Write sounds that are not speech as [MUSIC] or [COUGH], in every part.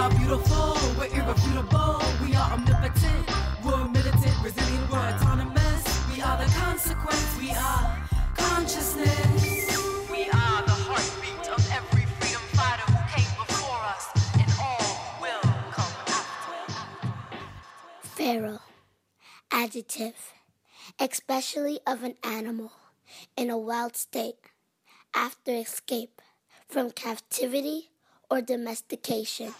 are beautiful, we're irrefutable, we are omnipotent, we're militant, resilient, we're autonomous. We are the consequence, we are consciousness. We are the heartbeat of every freedom fighter who came before us, and all will come after. Feral. Adjective. Especially of an animal in a wild state after escape from captivity or domestication.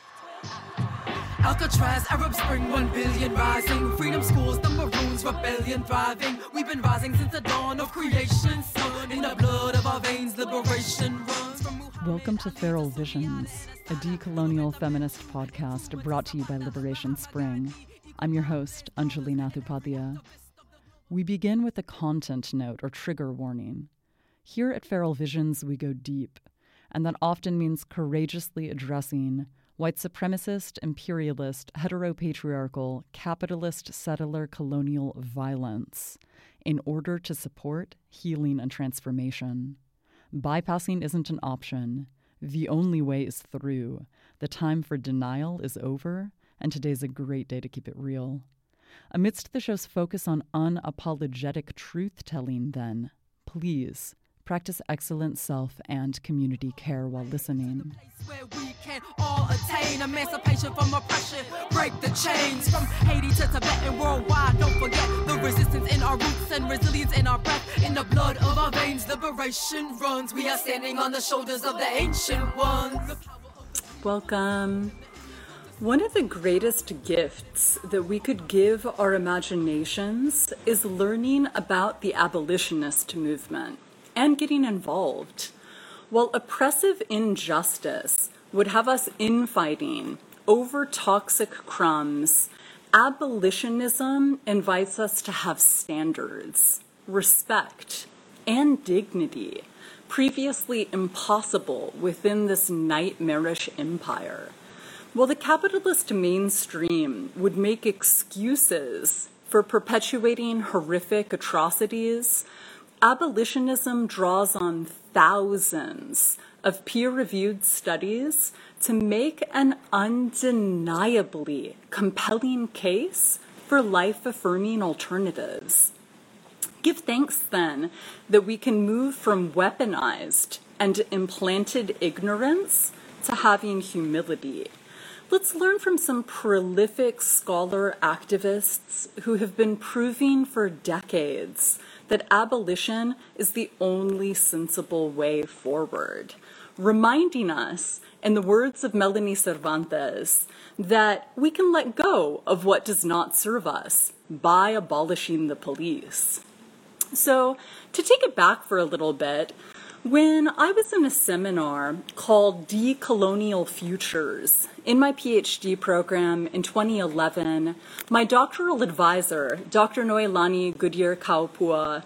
Alcatraz, Arab Spring, one billion rising. Freedom schools, the Maroons, rebellion thriving. We've been rising since the dawn of creation. In the blood of our veins, liberation runs from Welcome to Feral Visions, a decolonial feminist podcast brought to you by Liberation Spring. I'm your host, Anjali Nathupathia. We begin with a content note or trigger warning. Here at Feral Visions, we go deep, and that often means courageously addressing white supremacist, imperialist, heteropatriarchal, capitalist, settler, colonial violence in order to support healing and transformation. Bypassing isn't an option. The only way is through. The time for denial is over, and today's a great day to keep it real. Amidst the show's focus on unapologetic truth telling, then, please practice excellent self and community care while listening. Where we can all attain emancipation from oppression, break the chains from Haiti to Tibet and worldwide. Don't forget the resistance in our roots and resilience in our breath, in the blood of our veins. Liberation runs. We are standing on the shoulders of the ancient ones. Welcome. One of the greatest gifts that we could give our imaginations is learning about the abolitionist movement and getting involved. While oppressive injustice would have us infighting over toxic crumbs, abolitionism invites us to have standards, respect, and dignity previously impossible within this nightmarish empire. While the capitalist mainstream would make excuses for perpetuating horrific atrocities, abolitionism draws on thousands of peer reviewed studies to make an undeniably compelling case for life affirming alternatives. Give thanks then that we can move from weaponized and implanted ignorance to having humility. Let's learn from some prolific scholar activists who have been proving for decades that abolition is the only sensible way forward, reminding us, in the words of Melanie Cervantes, that we can let go of what does not serve us by abolishing the police. So, to take it back for a little bit, when I was in a seminar called Decolonial Futures in my PhD program in 2011, my doctoral advisor, Dr. Noelani Goodyear Kaʻōpua,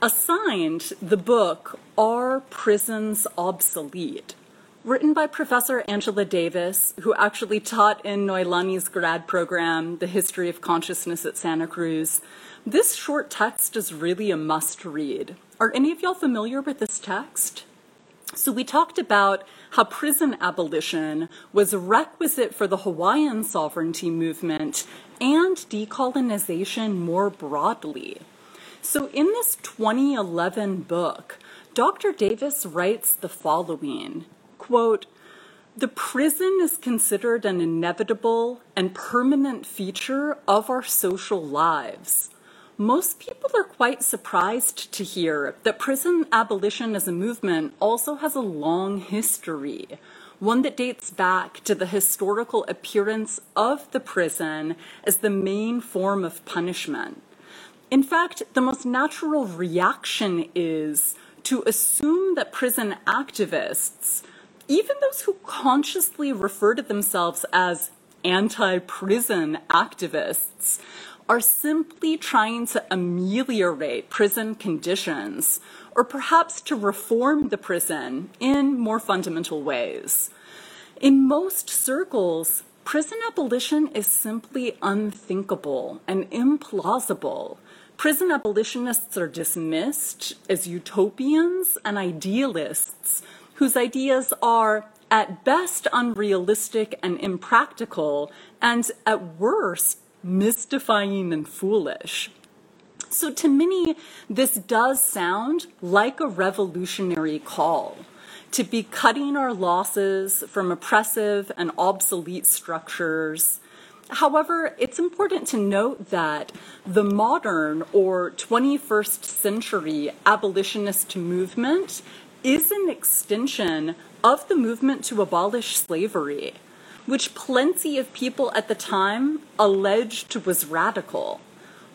assigned the book Are Prisons Obsolete? Written by Professor Angela Davis, who actually taught in Noelani's grad program, The History of Consciousness at Santa Cruz. This short text is really a must read. Are any of y'all familiar with this text? So, we talked about how prison abolition was a requisite for the Hawaiian sovereignty movement and decolonization more broadly. So, in this 2011 book, Dr. Davis writes the following quote, the prison is considered an inevitable and permanent feature of our social lives. Most people are quite surprised to hear that prison abolition as a movement also has a long history, one that dates back to the historical appearance of the prison as the main form of punishment. In fact, the most natural reaction is to assume that prison activists, even those who consciously refer to themselves as anti prison activists, are simply trying to ameliorate prison conditions or perhaps to reform the prison in more fundamental ways. In most circles, prison abolition is simply unthinkable and implausible. Prison abolitionists are dismissed as utopians and idealists whose ideas are at best unrealistic and impractical, and at worst mystifying and foolish. So, to many, this does sound like a revolutionary call to be cutting our losses from oppressive and obsolete structures. However, it's important to note that the modern or 21st century abolitionist movement is an extension of the movement to abolish slavery, which plenty of people at the time alleged was radical.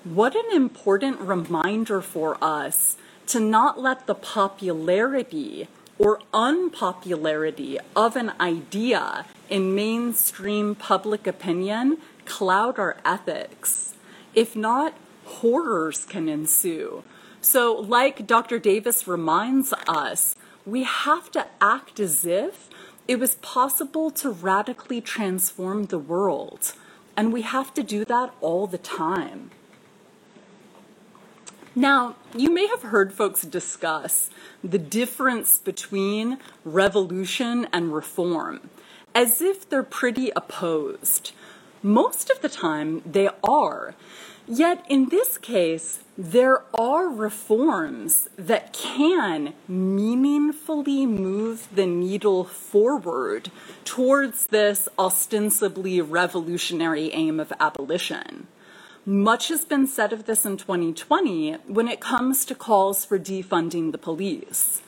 What an important reminder for us to not let the popularity or unpopularity of an idea in mainstream public opinion cloud our ethics. If not, horrors can ensue. So, like Dr. Davis reminds us, we have to act as if it was possible to radically transform the world. And we have to do that all the time. Now, you may have heard folks discuss the difference between revolution and reform as if they're pretty opposed. Most of the time, they are. Yet, in this case, there are reforms that can meaningfully move the needle forward towards this ostensibly revolutionary aim of abolition. Much has been said of this in 2020 when it comes to calls for defunding the police.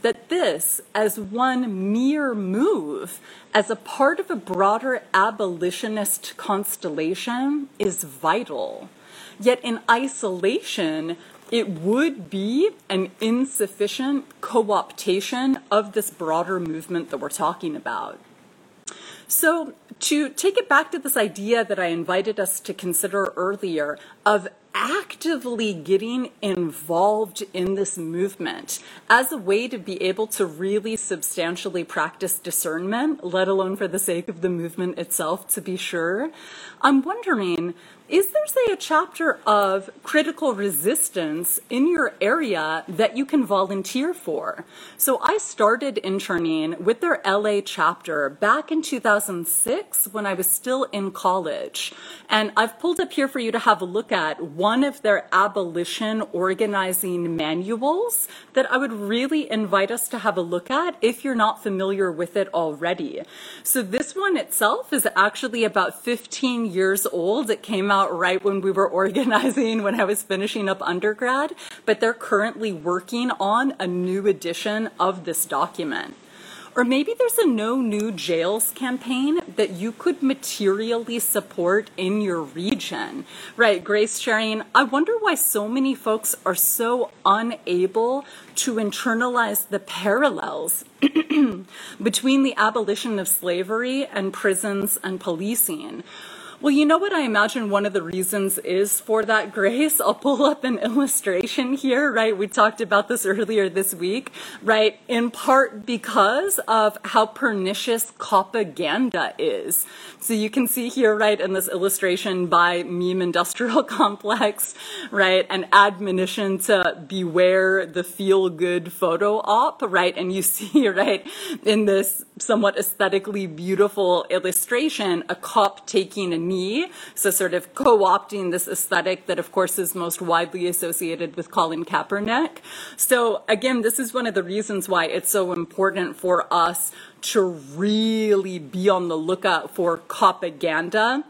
That this, as one mere move, as a part of a broader abolitionist constellation, is vital. Yet in isolation, it would be an insufficient co optation of this broader movement that we're talking about. So, to take it back to this idea that I invited us to consider earlier of actively getting involved in this movement as a way to be able to really substantially practice discernment, let alone for the sake of the movement itself, to be sure, I'm wondering is there, say, a chapter of critical resistance in your area that you can volunteer for? So I started interning with their LA chapter back in 2006 when I was still in college. And I've pulled up here for you to have a look at one of their abolition organizing manuals that I would really invite us to have a look at if you're not familiar with it already. So this one itself is actually about 15 years old. It came out right when we were [LAUGHS] organizing when I was finishing up undergrad, but they're currently working on a new edition of this document. Or maybe there's a no new jails campaign that you could materially support in your region. Right, Grace sharing, I wonder why so many folks are so unable to internalize the parallels [CLEARS THROAT] between the abolition of slavery and prisons and policing. Well, you know what I imagine one of the reasons is for that, Grace? I'll pull up an illustration here, right? We talked about this earlier this week, right? In part because of how pernicious propaganda is. So you can see here, right, in this illustration by Meme Industrial [LAUGHS] Complex, right, an admonition to beware the feel good photo op, right? And you [LAUGHS] see, right, in this somewhat aesthetically beautiful illustration, a cop taking a knee. So sort of co-opting this aesthetic that of course is most widely associated with Colin Kaepernick. So again, this is one of the reasons why it's so important for us to really be on the lookout for propaganda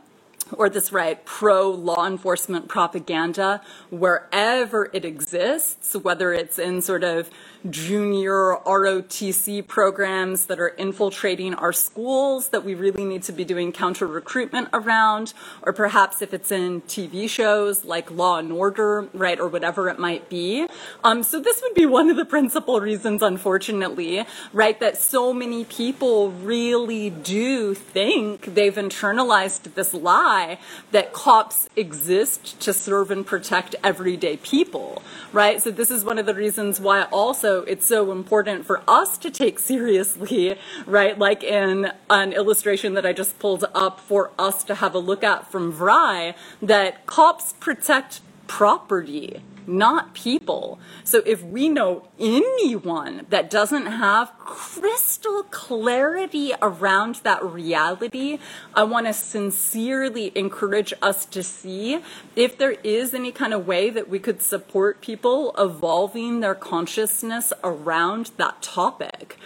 or this right pro law enforcement propaganda wherever it exists, whether it's in sort of junior ROTC programs that are infiltrating our schools that we really need to be doing counter recruitment around, or perhaps if it's in TV shows like Law and Order, right, or whatever it might be. Um, so this would be one of the principal reasons, unfortunately, right, that so many people really do think they've internalized this lie that cops exist to serve and protect everyday people, right? So this is one of the reasons why also it's so important for us to take seriously, right? Like in an illustration that I just pulled up for us to have a look at from VRI, that cops protect property, not people. So if we know anyone that doesn't have crystal clarity around that reality, I want to sincerely encourage us to see if there is any kind of way that we could support people evolving their consciousness around that topic.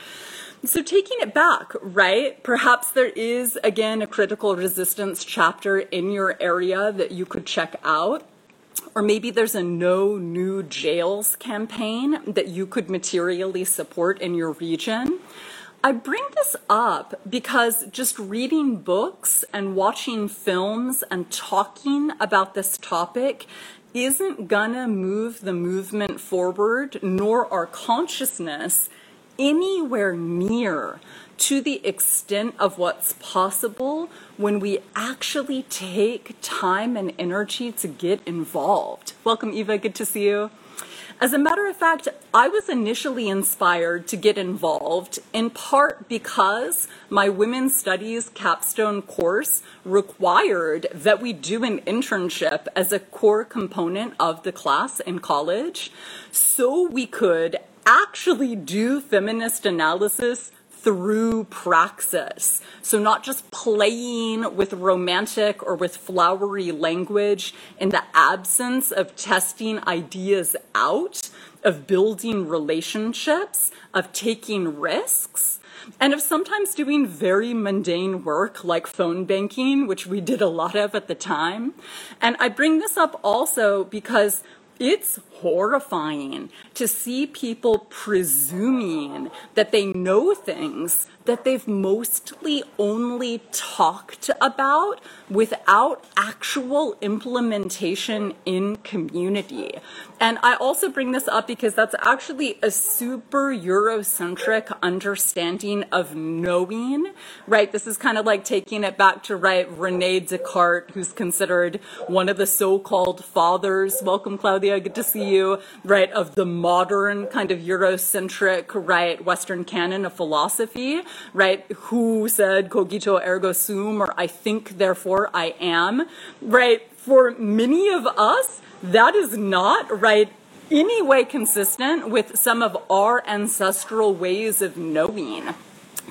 So, taking it back, right? Perhaps there is, again, a critical resistance chapter in your area that you could check out. Or maybe there's a no new jails campaign that you could materially support in your region. I bring this up because just reading books and watching films and talking about this topic isn't gonna move the movement forward, nor our consciousness anywhere near to the extent of what's possible when we actually take time and energy to get involved. Welcome, Eva. Good to see you. As a matter of fact, I was initially inspired to get involved in part because my women's studies capstone course required that we do an internship as a core component of the class in college so we could actually do feminist analysis through praxis. So, not just playing with romantic or with flowery language in the absence of testing ideas out, of building relationships, of taking risks. And of sometimes doing very mundane work like phone banking, which we did a lot of at the time. And I bring this up also because it's horrifying to see people presuming that they know things that they've mostly only talked about without actual implementation in community. And I also bring this up because that's actually a super Eurocentric understanding of knowing, right? This is kind of like taking it back to, right, Rene Descartes, who's considered one of the so-called fathers. Welcome, Claudia. Good to see you, right, of the modern kind of Eurocentric, right, Western canon of philosophy right? Who said cogito ergo sum or I think therefore I am, right? For many of us, that is not, right? Any way consistent with some of our ancestral ways of knowing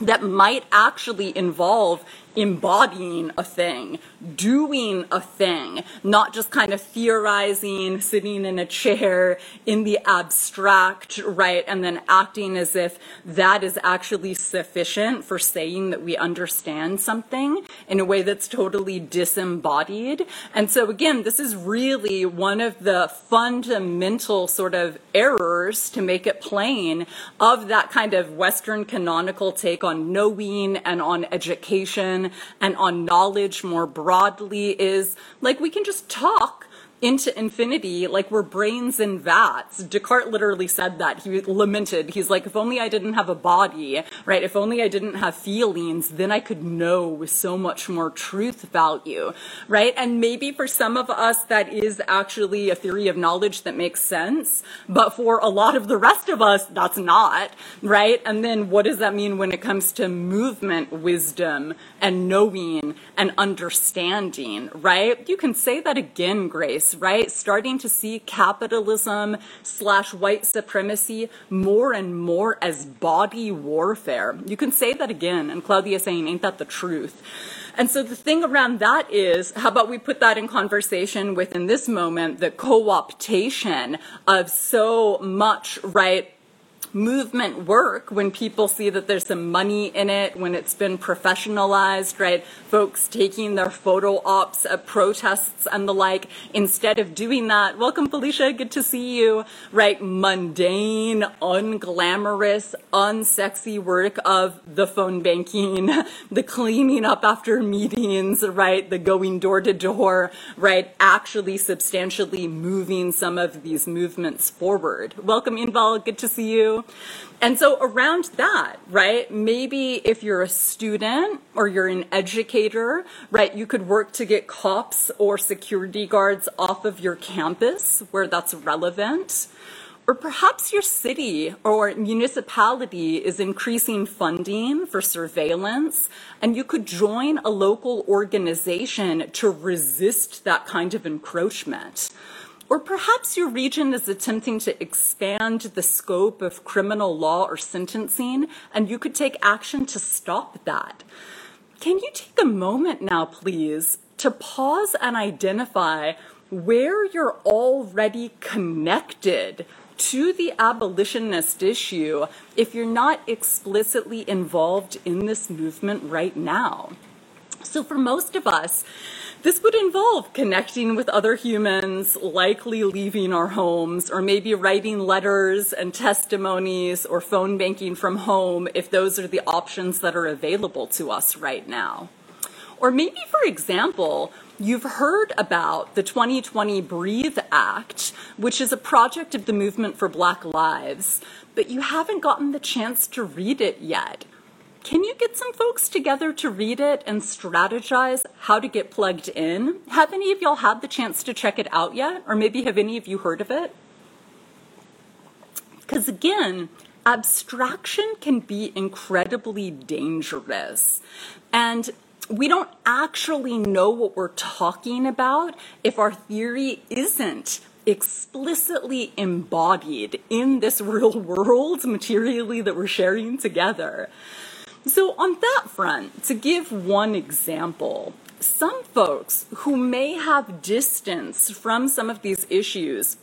that might actually involve embodying a thing, doing a thing, not just kind of theorizing, sitting in a chair in the abstract, right? And then acting as if that is actually sufficient for saying that we understand something in a way that's totally disembodied. And so again, this is really one of the fundamental sort of errors to make it plain of that kind of Western canonical take on knowing and on education and on knowledge more broadly is like we can just talk into infinity like we're brains in vats. Descartes literally said that. He lamented. He's like, if only I didn't have a body, right? If only I didn't have feelings, then I could know with so much more truth value, right? And maybe for some of us, that is actually a theory of knowledge that makes sense. But for a lot of the rest of us, that's not, right? And then what does that mean when it comes to movement wisdom and knowing and understanding, right? You can say that again, Grace right? Starting to see capitalism slash white supremacy more and more as body warfare. You can say that again, and Claudia saying, ain't that the truth? And so the thing around that is, how about we put that in conversation with, in this moment, the co-optation of so much, right, movement work when people see that there's some money in it, when it's been professionalized, right? Folks taking their photo ops at protests and the like. Instead of doing that, welcome Felicia, good to see you, right? Mundane, unglamorous, unsexy work of the phone banking, [LAUGHS] the cleaning up after meetings, right? The going door to door, right? Actually substantially moving some of these movements forward. Welcome Inval, good to see you. And so around that, right, maybe if you're a student or you're an educator, right, you could work to get cops or security guards off of your campus where that's relevant. Or perhaps your city or municipality is increasing funding for surveillance, and you could join a local organization to resist that kind of encroachment Or perhaps your region is attempting to expand the scope of criminal law or sentencing, and you could take action to stop that. Can you take a moment now, please, to pause and identify where you're already connected to the abolitionist issue if you're not explicitly involved in this movement right now? So, for most of us, this would involve connecting with other humans, likely leaving our homes, or maybe writing letters and testimonies or phone banking from home if those are the options that are available to us right now. Or maybe, for example, You've heard about the 2020 Breathe Act, which is a project of the Movement for Black Lives, but you haven't gotten the chance to read it yet. Can you get some folks together to read it and strategize how to get plugged in? Have any of y'all had the chance to check it out yet? Or maybe have any of you heard of it? Because again, abstraction can be incredibly dangerous. And we don't actually know what we're talking about if our theory isn't explicitly embodied in this real world materially that we're sharing together. So, on that front, to give one example, some folks who may have distance from some of these issues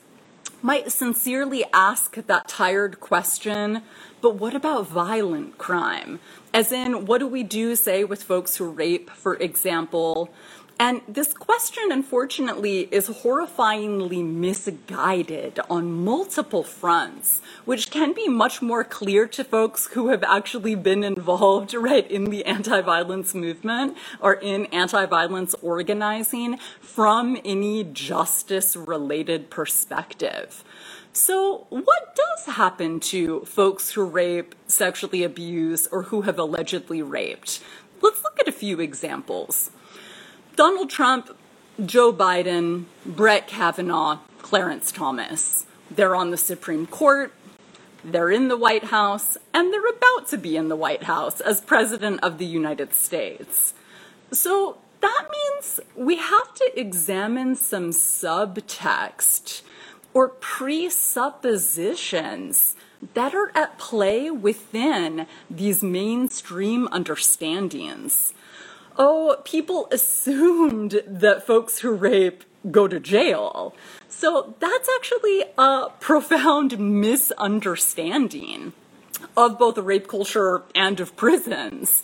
might sincerely ask that tired question but what about violent crime? As in, what do we do, say, with folks who rape, for example? And this question, unfortunately, is horrifyingly misguided on multiple fronts, which can be much more clear to folks who have actually been involved, right, in the anti violence movement or in anti violence organizing from any justice related perspective. So, what does happen to folks who rape, sexually abuse, or who have allegedly raped? Let's look at a few examples. Donald Trump, Joe Biden, Brett Kavanaugh, Clarence Thomas. They're on the Supreme Court, they're in the White House, and they're about to be in the White House as President of the United States. So that means we have to examine some subtext or presuppositions that are at play within these mainstream understandings oh, people assumed that folks who rape go to jail. So that's actually a profound misunderstanding of both the rape culture and of prisons.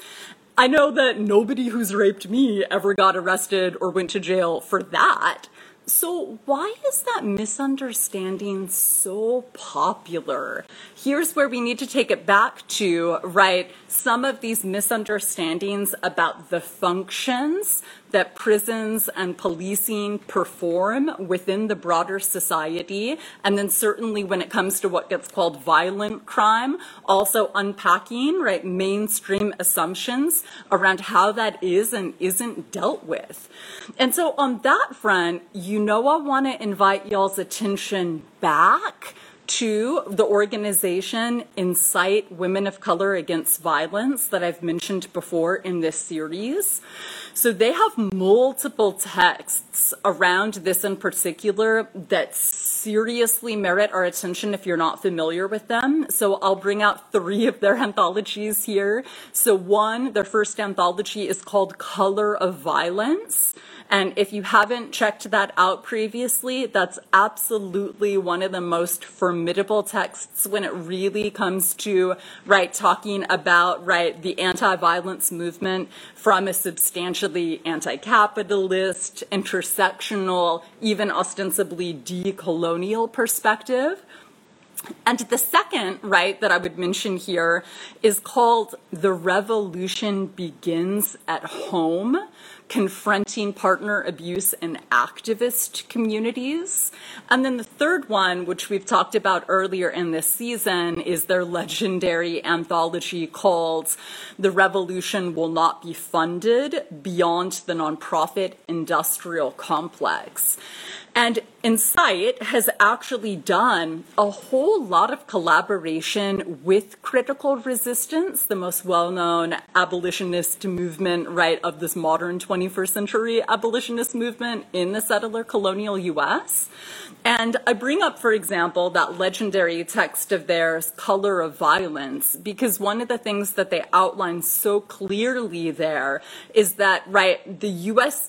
I know that nobody who's raped me ever got arrested or went to jail for that. So, why is that misunderstanding so popular? Here's where we need to take it back to, right? Some of these misunderstandings about the functions that prisons and policing perform within the broader society. And then, certainly, when it comes to what gets called violent crime, also unpacking, right, mainstream assumptions around how that is and isn't dealt with. And so, on that front, you know I want to invite y'all's attention back to the organization Incite Women of Color Against Violence that I've mentioned before in this series. So they have multiple texts around this in particular that seriously merit our attention if you're not familiar with them. So I'll bring out three of their anthologies here. So one, their first anthology is called Color of Violence. And if you haven't checked that out previously, that's absolutely one of the most formidable texts when it really comes to, right, talking about, right, the anti-violence movement from a substantially anti-capitalist, intersectional, even ostensibly decolonial perspective. And the second, right, that I would mention here is called The Revolution Begins at Home confronting partner abuse in activist communities. And then the third one, which we've talked about earlier in this season, is their legendary anthology called The Revolution Will Not Be Funded Beyond the Nonprofit Industrial Complex. And Incite has actually done a whole lot of collaboration with Critical Resistance, the most well known abolitionist movement, right, of this modern 21st century abolitionist movement in the settler colonial US. And I bring up, for example, that legendary text of theirs, Color of Violence, because one of the things that they outline so clearly there is that, right, the US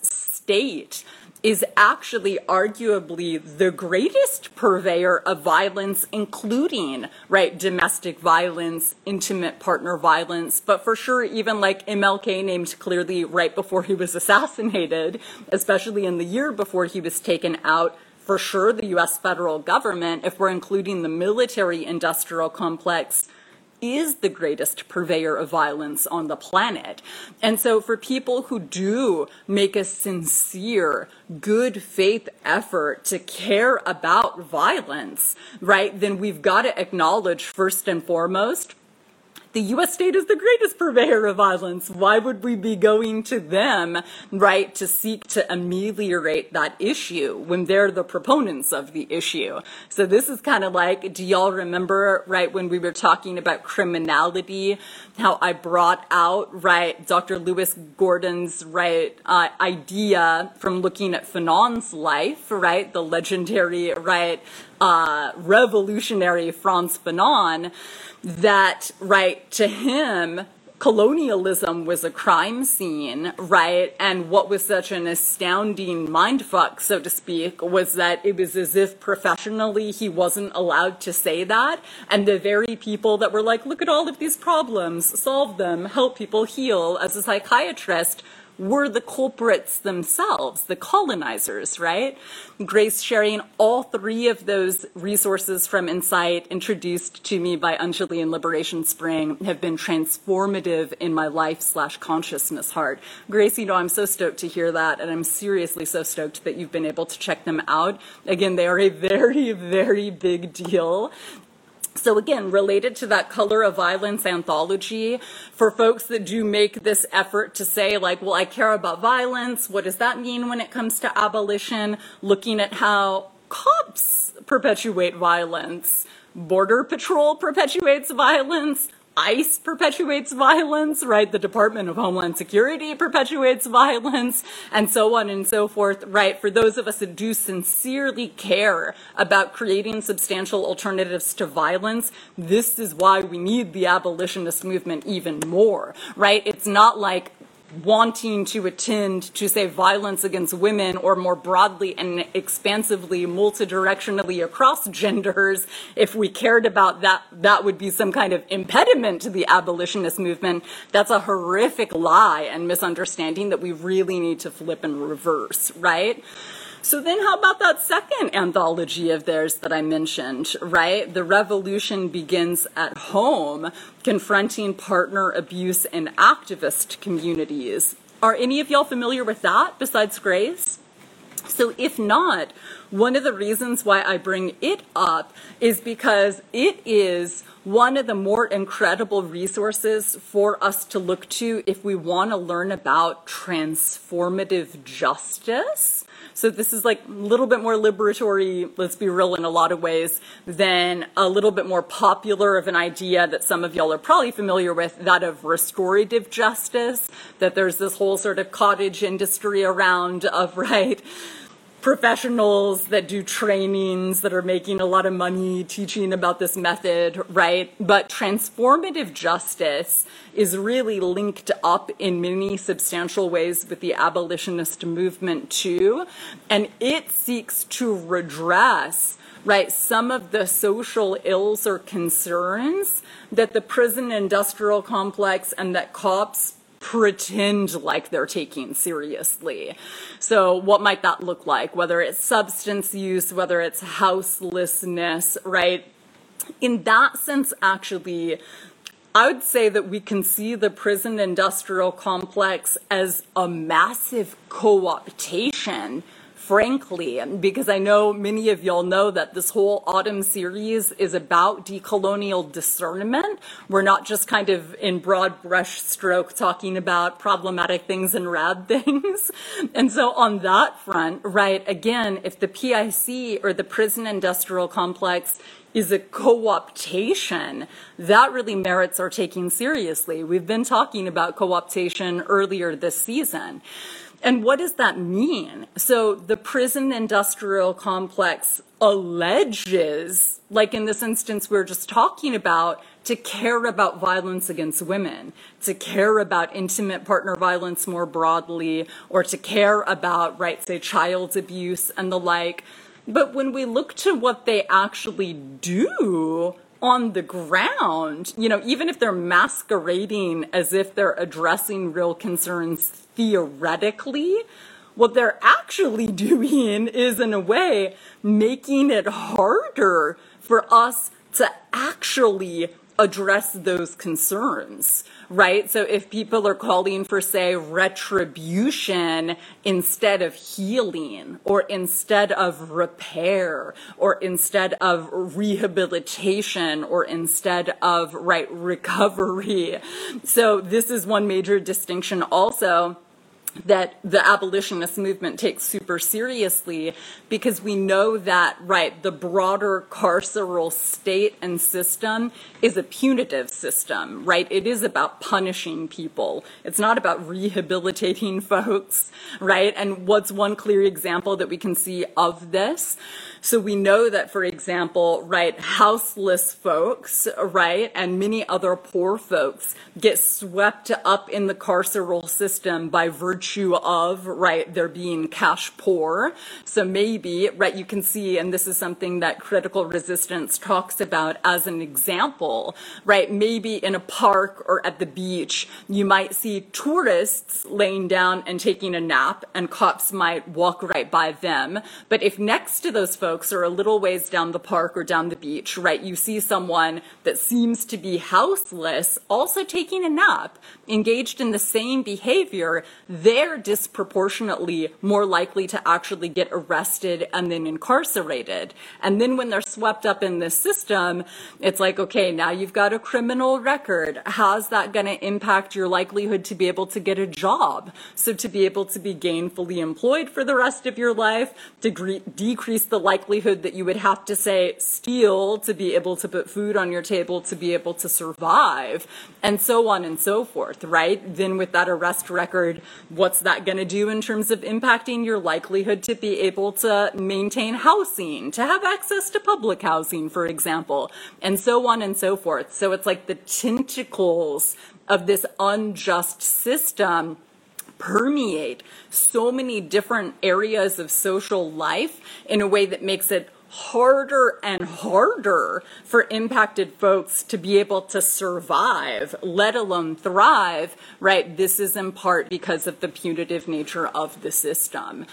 state is actually arguably the greatest purveyor of violence, including, right, domestic violence, intimate partner violence, but for sure, even like MLK named clearly right before he was [LAUGHS] assassinated, especially in the year before he was taken out. For sure, the US federal government, if we're including the military industrial complex, is the greatest purveyor of violence on the planet. And so for people who do make a sincere, good faith effort to care about violence, right, then we've got to acknowledge first and foremost the US state is the greatest purveyor of violence. Why would we be going to them, right, to seek to ameliorate that issue when they're the proponents of the issue? So this is kind of like, do y'all remember, right, when we were talking about criminality, how I brought out, right, Dr. Lewis Gordon's, right, uh, idea from looking at Fanon's life, right, the legendary, right, uh, revolutionary Frantz Fanon, that, right, to him, colonialism was a crime scene, right? And what was such an astounding mindfuck, so to speak, was that it was as if professionally he wasn't allowed to say that. And the very people that were like, look at all of these problems, solve them, help people heal as a psychiatrist were the culprits themselves, the colonizers, right? Grace sharing all three of those resources from Incite introduced to me by Anjali and Liberation Spring have been transformative in my life slash consciousness heart. Grace, you know, I'm so stoked to hear that, and I'm seriously so stoked that you've been able to check them out. Again, they are a [LAUGHS] very, very big deal. So again, related to that color of violence anthology, for folks that do make this effort to say like, well, I care about violence. What does that mean when it comes to abolition? Looking at how cops perpetuate violence, border patrol perpetuates violence, ICE perpetuates violence, right? The Department of Homeland Security perpetuates violence, and so on and so forth, right? For those of us that do sincerely care about creating substantial alternatives to violence, this is why we need the abolitionist movement even more, right? It's not like wanting to attend to say violence against women or more broadly and expansively multidirectionally across genders if we cared about that that would be some kind of impediment to the abolitionist movement. That's a horrific lie and misunderstanding that we really need to flip and reverse right so then how about that second anthology of theirs that I mentioned, right? The revolution begins at home, confronting partner abuse in activist communities. Are any of y'all familiar with that besides Grace? So if not, one of the reasons why I bring it up is because it is one of the more incredible resources for us to look to if we want to learn about transformative justice so this is like a little bit more liberatory, let's be real in a lot of ways, than a little bit more popular of an idea that some of y'all are probably familiar with, that of restorative justice, that there's this whole sort of cottage industry around of, [LAUGHS] right, professionals that do trainings that are making a lot of money teaching about this method, right? But transformative justice is really linked up in many substantial ways with the abolitionist movement too. And it seeks to redress right, some of the social ills or concerns that the prison industrial complex and that cops pretend like they're taking seriously. So what might that look like? Whether it's substance use, whether it's houselessness, right? In that sense, actually, I would say that we can see the prison industrial complex as a massive co optation frankly, because I know many of y'all know that this whole autumn series is about decolonial discernment. We're not just kind of in broad brush stroke talking about problematic things and rad [LAUGHS] things. And so on that front, right, again, if the PIC or the prison industrial complex is a co-optation that really merits our taking seriously. We've been talking about co-optation earlier this season. And what does that mean? So the prison industrial complex alleges, like in this instance we're just talking about, to care about violence against women, to care about intimate partner violence more broadly, or to care about, right, say, child abuse and the like. But when we look to what they actually do on the ground, you know, even if they're masquerading as if they're addressing real concerns theoretically, what they're actually [LAUGHS] doing is, in a way, making it harder for us to actually address those concerns, right? So if people are calling for, say, retribution instead of healing, or instead of repair, or instead of rehabilitation, or instead of, right, recovery. So this is one major distinction also that the abolitionist movement takes super seriously because we know that, right, the broader carceral state and system is a punitive system, right? It is about punishing people. It's not about rehabilitating [LAUGHS] folks, right? And what's one clear example that we can see of this? So we know that, for example, right, houseless folks, right, and many other poor folks get swept up in the carceral system by virtue of, right, their being cash poor. So maybe, right, you can see, and this is something that critical resistance talks about as an example, right, maybe in a park or at the beach, you might see tourists laying down and taking a nap, and cops might walk right by them. But if next to those folks, folks are a little ways down the park or down the beach, right? You see someone that seems to be houseless also taking a nap, engaged in the same behavior, they're disproportionately more likely to actually get arrested and then incarcerated. And then when they're swept up in this system, it's like, okay, now you've got a criminal record. How's that going to impact your likelihood to be able to get a job? So to be able to be gainfully employed for the rest of your life, to decrease the likelihood likelihood that you would have to say steal to be able to put food on your table to be able to survive and so on and so forth right? Then with that arrest record what's that going to do in terms of impacting your likelihood to be able to maintain housing to have access to public housing for example and so on and so forth? So it's like the tentacles of this unjust system permeate so many different areas of social life in a way that makes it harder and harder for impacted folks to be able to survive, let alone thrive, right? This is in part because of the punitive nature of the system.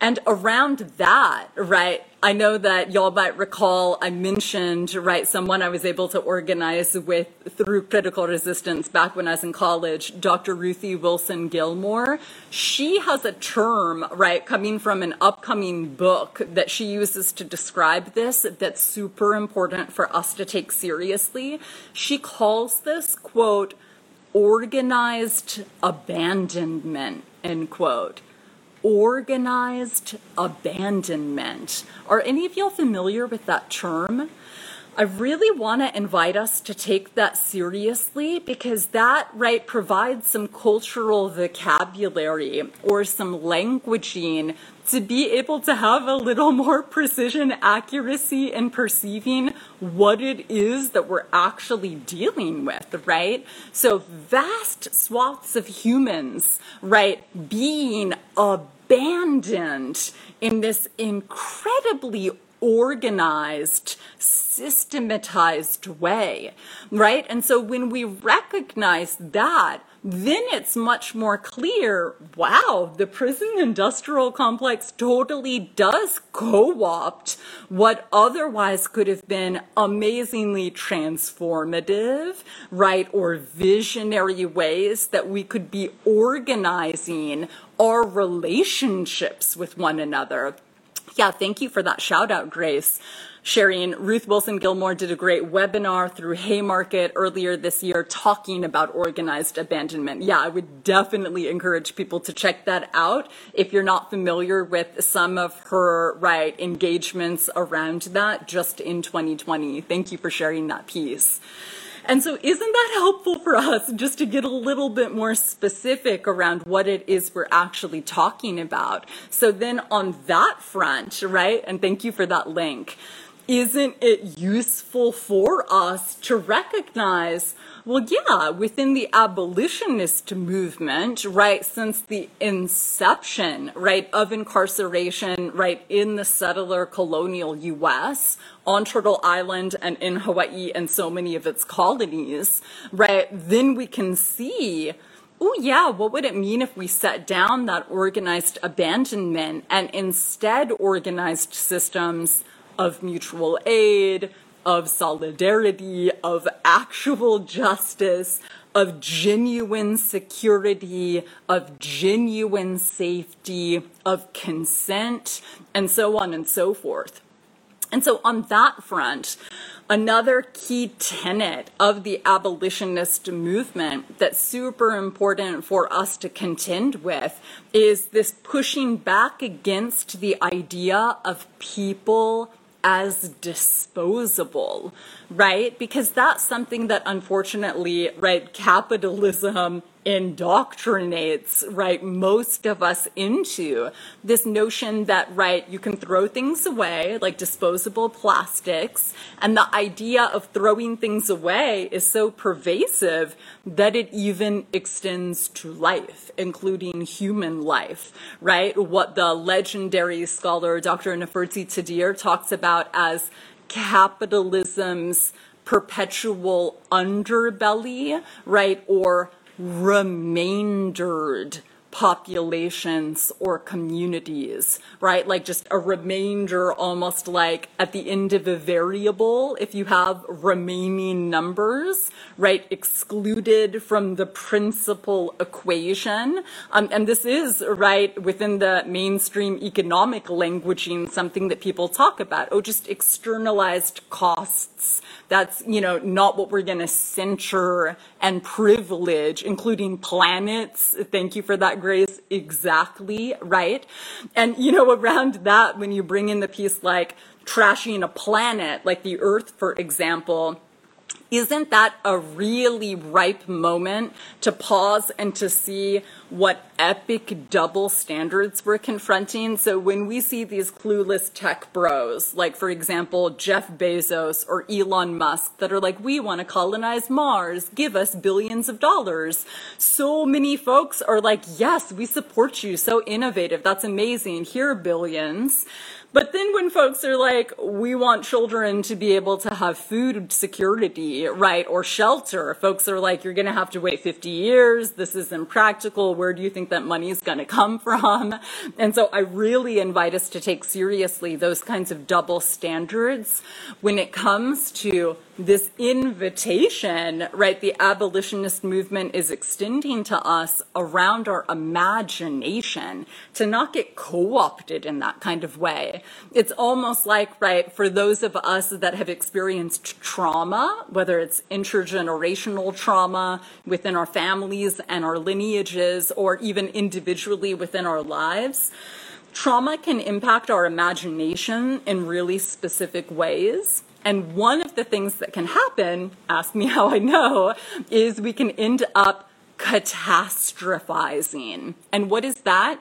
And around that, right, I know that y'all might recall I mentioned, right, someone I was able to organize with through critical resistance back when I was in college, Dr. Ruthie Wilson Gilmore. She has a term, right, coming from an upcoming book that she uses to describe this that's super important for us to take seriously. She calls this, quote, organized abandonment, end quote organized abandonment. Are any of y'all familiar with that term? I really want to invite us to take that seriously because that, right, provides some cultural vocabulary or some languaging to be able to have a little more precision accuracy in perceiving what it is that we're actually dealing with, right? So vast swaths of humans, right, being abandoned in this incredibly organized, systematized way, right? And so when we recognize that, then it's much more clear wow, the prison industrial complex totally does co opt what otherwise could have been amazingly transformative, right, or visionary ways that we could be organizing our relationships with one another. Yeah, thank you for that shout out, Grace sharing. Ruth Wilson Gilmore did a great webinar through Haymarket earlier this year talking about organized abandonment. Yeah, I would definitely encourage people to check that out if you're not familiar with some of her right engagements around that just in 2020. Thank you for sharing that piece. And so isn't that helpful for us just to get a little bit more specific around what it is we're actually talking about? So then on that front, right? And thank you for that link isn't it useful for us to recognize, well, yeah, within the abolitionist movement, right, since the inception, right, of incarceration, right, in the settler colonial US, on Turtle Island and in Hawaii and so many of its colonies, right, then we can see oh yeah, what would it mean if we set down that organized abandonment and instead organized systems of mutual aid, of solidarity, of actual justice, of genuine security, of genuine safety, of consent, and so on and so forth. And so, on that front, another key tenet of the abolitionist movement that's super important for us to contend with is this pushing back against the idea of people as disposable, right? Because that's something that unfortunately, right, capitalism indoctrinates, right, most of us into this notion that, right, you can throw things away, like disposable plastics, and the idea of throwing things away is so pervasive that it even extends to life, including human life, right? What the legendary scholar Dr. Nefertiti Tadiar talks about as capitalism's perpetual underbelly, right? Or remaindered populations or communities, right? Like just a remainder, almost like at the end of a variable, if you have remaining numbers, right, excluded from the principal equation. Um, and this is, right, within the mainstream economic languaging, something that people talk about. Oh, just externalized costs that's, you know, not what we're going to censure and privilege, including planets. Thank you for that, Grace. Exactly, right? And, you know, around that, when you bring in the piece like trashing a planet, like the Earth, for example, isn't that a really ripe moment to pause and to see what epic double standards we're confronting? So when we see these clueless tech bros, like for example, Jeff Bezos or Elon Musk, that are like, we want to colonize Mars, give us billions of dollars. So many folks are like, yes, we support you, so innovative, that's amazing, here are billions. But then when folks are like, we want children to be able to have food security, right, or shelter, folks are like, you're going to have to wait 50 years. This is impractical. Where do you think that money is going to come [LAUGHS] from? And so I really invite us to take seriously those kinds of double standards when it comes to this invitation, right, the abolitionist movement is extending to us around our imagination to not get co opted in that kind of way. It's almost like, right, for those of us that have experienced trauma, whether it's intergenerational trauma within our families and our lineages, or even individually within our lives, trauma can impact our imagination in really specific ways. And one of the things that can happen, ask me how I know, is we can end up catastrophizing. And what is that?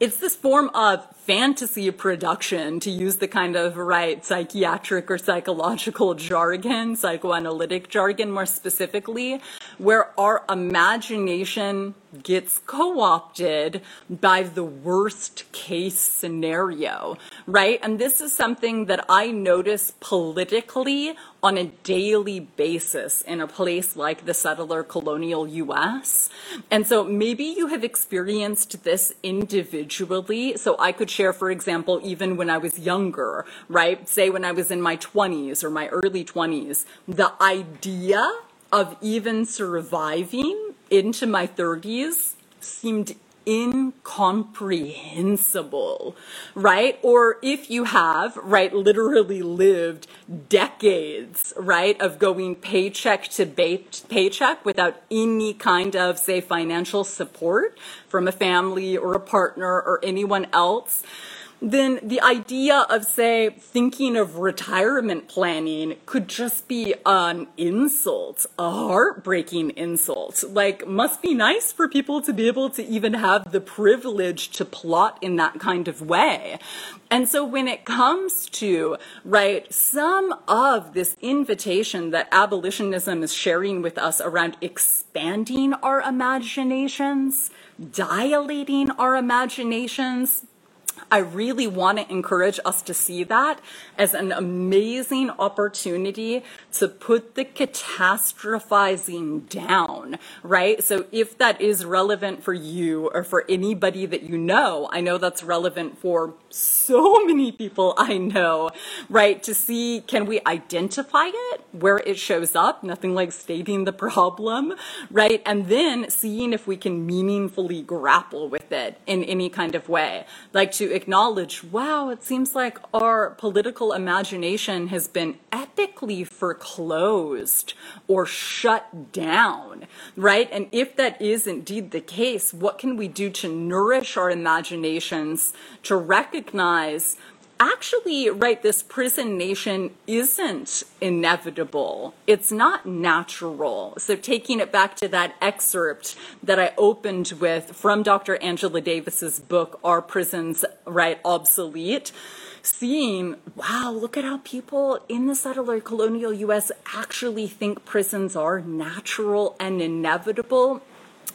It's this form of fantasy production, to use the kind of right psychiatric or psychological jargon, psychoanalytic jargon more specifically, where our imagination gets co opted by the worst case scenario, right? And this is something that I notice politically on a daily basis in a place like the settler colonial US. And so maybe you have experienced this individually. So I could share, for example, even when I was younger, right? Say when I was in my 20s or my early 20s, the idea of even surviving into my 30s seemed incomprehensible, right? Or if you have, right, literally lived decades, right, of going paycheck to paycheck without any kind of, say, financial support from a family or a partner or anyone else then the idea of, say, thinking of retirement planning could just be an insult, a heartbreaking insult. Like, must be nice for people to be able to even have the privilege to plot in that kind of way. And so when it comes to, right, some of this invitation that abolitionism is sharing with us around expanding our imaginations, dilating our imaginations, I really want to encourage us to see that as an amazing opportunity to put the catastrophizing down, right? So if that is relevant for you or for anybody that you know, I know that's relevant for so many people I know, right? To see, can we identify it where it shows up? Nothing like stating the problem, right? And then seeing if we can meaningfully grapple with it in any kind of way. Like to acknowledge, wow, it seems like our political imagination has been epically foreclosed or shut down, right? And if that is indeed the case, what can we do to nourish our imaginations to recognize actually, right, this prison nation isn't inevitable. It's not natural. So, taking it back to that excerpt that I opened with from Dr. Angela Davis's book, Are Prisons, Right, Obsolete? Seeing, wow, look at how people in the settler colonial US actually think prisons are natural and inevitable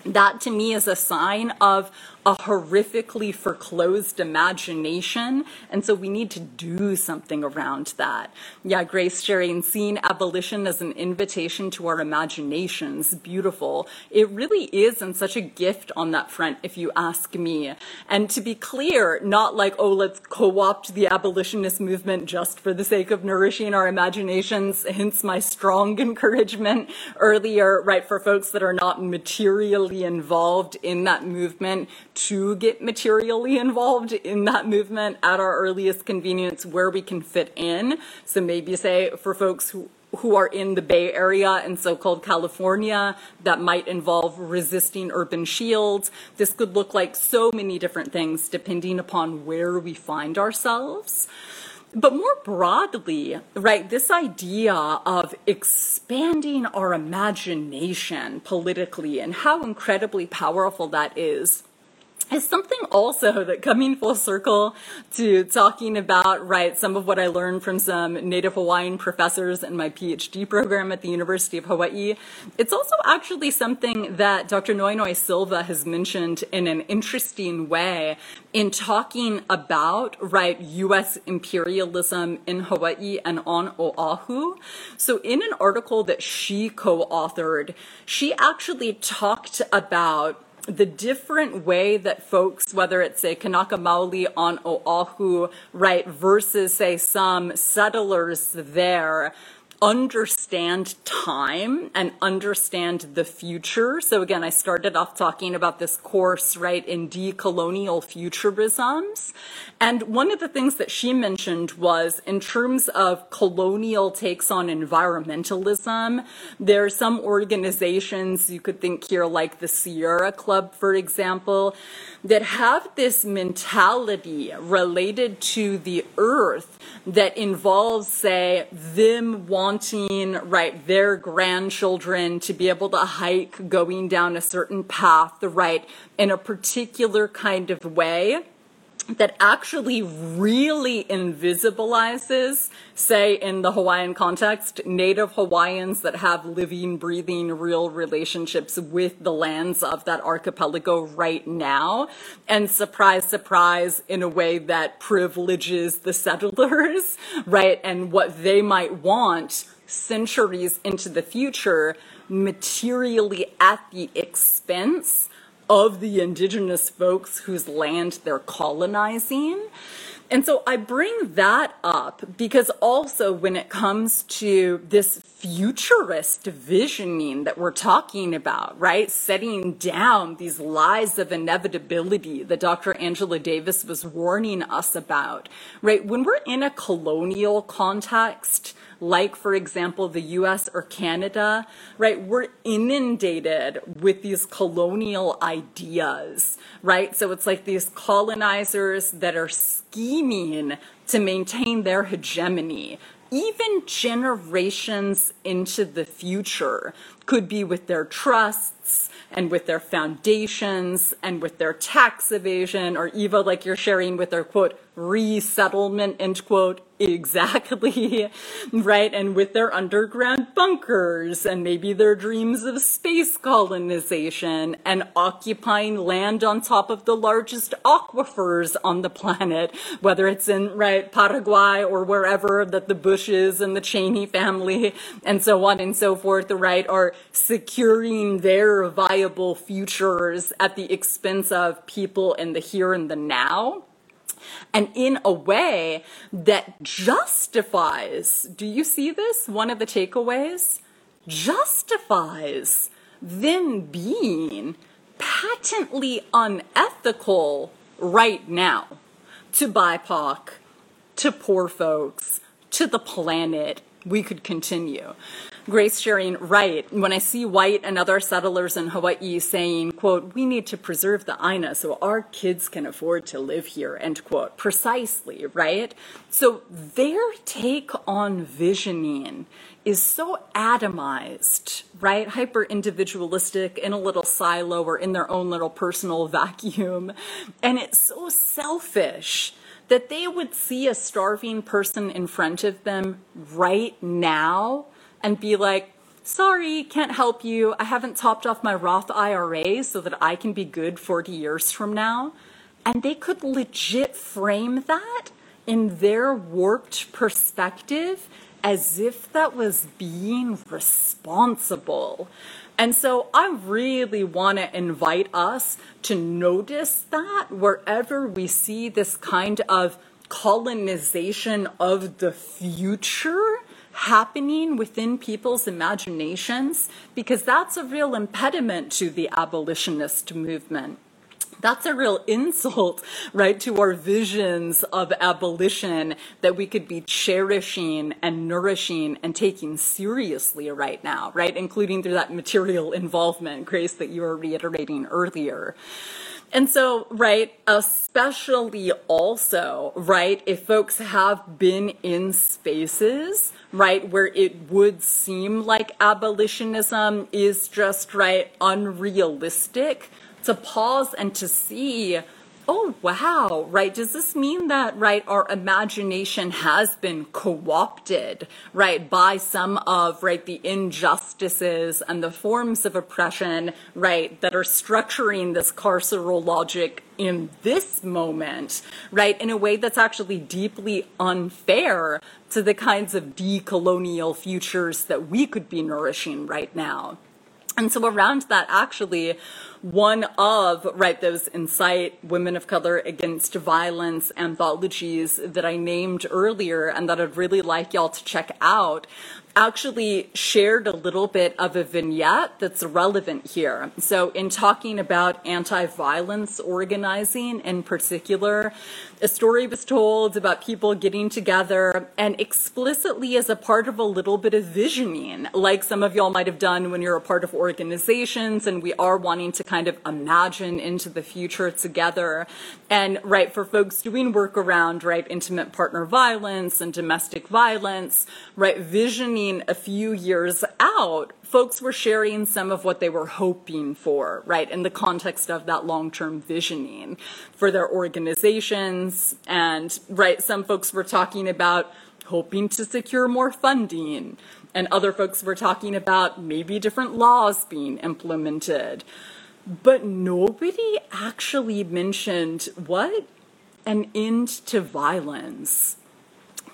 that to me is a sign of a horrifically foreclosed imagination. And so we need to do something around that. Yeah, Grace sharing seeing abolition as an invitation to our imaginations, beautiful. It really is and such a gift on that front, if you ask me. And to be clear, not like, oh, let's co-opt the abolitionist movement just for the sake of nourishing our imaginations, hence my strong [LAUGHS] encouragement earlier, right, for folks that are not materially involved in that movement to get materially involved in that movement at our earliest convenience where we can fit in. So maybe say for folks who who are in the Bay Area and so-called California that might involve resisting Urban Shields. This could look like so many different things depending upon where we find ourselves. But more broadly, right, this idea of expanding our imagination politically and how incredibly powerful that is is something also that coming full circle to talking about, right, some of what I learned from some Native Hawaiian professors in my PhD program at the University of Hawaii. It's also actually something that Dr. Noenoe Silva has mentioned in an interesting way in talking about, right, U.S. imperialism in Hawaii and on Oahu. So in an article that she co-authored, she actually talked about the different way that folks, whether it's say Kanaka Maoli on Oahu, right, versus say some settlers there, understand time and understand the future. So again, I started off talking about this course, right, in decolonial futurisms. And one of the things that she mentioned was in terms of colonial takes on environmentalism, there are some organizations you could think here like the Sierra Club, for example, that have this mentality related to the earth that involves, say, them wanting, right, their grandchildren to be able to hike going down a certain path, the right, in a particular kind of way that actually really invisibilizes, say, in the Hawaiian context, Native Hawaiians that have living, breathing, real relationships with the lands of that archipelago right now. And surprise, surprise, in a way that privileges the settlers, [LAUGHS] right? And what they might want centuries into the future materially at the expense of the indigenous folks whose land they're colonizing. And so I bring that up because also when it comes to this futurist visioning that we're talking about, right? Setting down these lies of inevitability that Dr. Angela Davis was warning us about, right? When we're in a colonial context, like for example the US or Canada, right? We're inundated with these colonial ideas, right? So it's like these colonizers that are scheming to maintain their hegemony. Even generations into the future could be with their trusts and with their foundations and with their tax evasion, or even like you're sharing with their quote, resettlement, end quote, exactly, [LAUGHS] right? And with their underground bunkers and maybe their dreams of space colonization and occupying land on top of the largest aquifers on the planet, whether it's in, right, Paraguay or wherever that the Bushes and the Cheney family and so on and so forth, right, are securing their viable futures at the expense of people in the here and the now and in a way that justifies, do you see this? One of the takeaways justifies them being patently unethical right now to BIPOC, to poor folks, to the planet. We could continue. Grace sharing right when I see white and other settlers in Hawaii saying, quote, we need to preserve the Aina so our kids can afford to live here, end quote. Precisely, right? So their take on visioning is so atomized, right? Hyper individualistic in a little silo or in their own little personal [LAUGHS] vacuum. And it's so selfish that they would see a starving person in front of them right now and be like, sorry, can't help you. I haven't topped off my Roth IRA so that I can be good 40 years from now. And they could legit frame that in their warped perspective as if that was being responsible. And so I really want to invite us to notice that wherever we see this kind of colonization of the future happening within people's imaginations because that's a real impediment to the abolitionist movement. That's a real insult, right, to our visions of abolition that we could be cherishing and nourishing and taking seriously right now, right, including through that material involvement, Grace, that you were reiterating earlier. And so, right, especially also, right, if folks have been in spaces, right, where it would seem like abolitionism is just, right, unrealistic, to pause and to see oh wow. Right. Does this mean that right our imagination has been co-opted right by some of right the injustices and the forms of oppression right that are structuring this carceral logic in this moment right in a way that's actually deeply unfair to the kinds of decolonial futures that we could be nourishing right now and so around that actually one of right those Incite women of color against violence anthologies that i named earlier and that i'd really like y'all to check out actually shared a little bit of a vignette that's relevant here. So, in talking about anti violence organizing in particular, a story was told about people getting together and explicitly as a part of a little bit of visioning, like some of y'all might have done when you're a part of organizations and we are wanting to kind of imagine into the future together. And right, for folks doing work around, right, intimate partner violence and domestic violence, right, visioning a few years out, folks were sharing some of what they were hoping for, right, in the context of that long term visioning for their organizations. And, right, some folks were talking about hoping to secure more funding, and other folks were talking about maybe different laws being implemented. But nobody actually mentioned what? An end to violence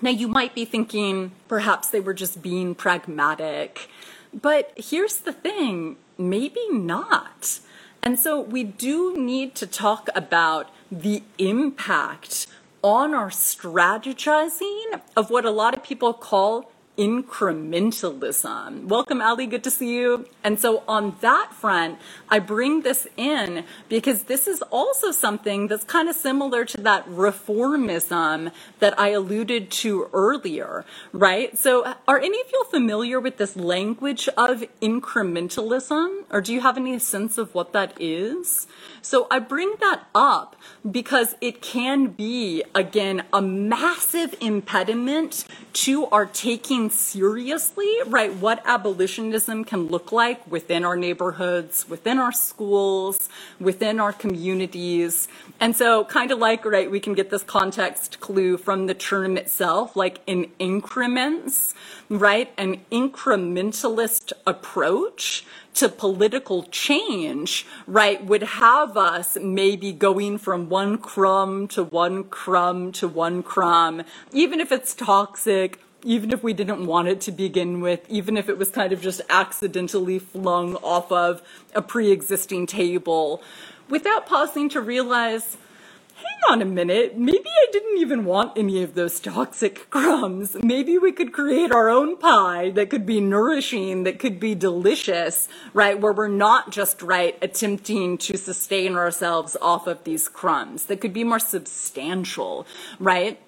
now, you might be thinking perhaps they were just being pragmatic, but here's the thing maybe not. And so we do need to talk about the impact on our strategizing of what a lot of people call incrementalism. Welcome, Ali. Good to see you. And so, on that front, I bring this in because this is also something that's kind of similar to that reformism that I alluded to earlier, right? So, are any of you familiar with this language of incrementalism, or do you have any sense of what that is? So, I bring that up because it can be, again, a massive impediment to our taking seriously, right, what abolitionism can look like within our neighborhoods, within our schools, within our communities. And so, kind of like, right, we can get this context clue from the term itself, like in increments, right, an incrementalist approach to political change, right, would have us maybe going from one crumb to one crumb to one crumb, even if it's toxic, even if we didn't want it to begin with, even if it was kind of just accidentally flung off of a pre existing table, without pausing to realize hang on a minute, maybe I didn't even want any of those toxic [LAUGHS] crumbs. Maybe we could create our own pie that could be nourishing, that could be delicious, right? Where we're not just, right, attempting to sustain ourselves off of these crumbs, that could be more substantial, right?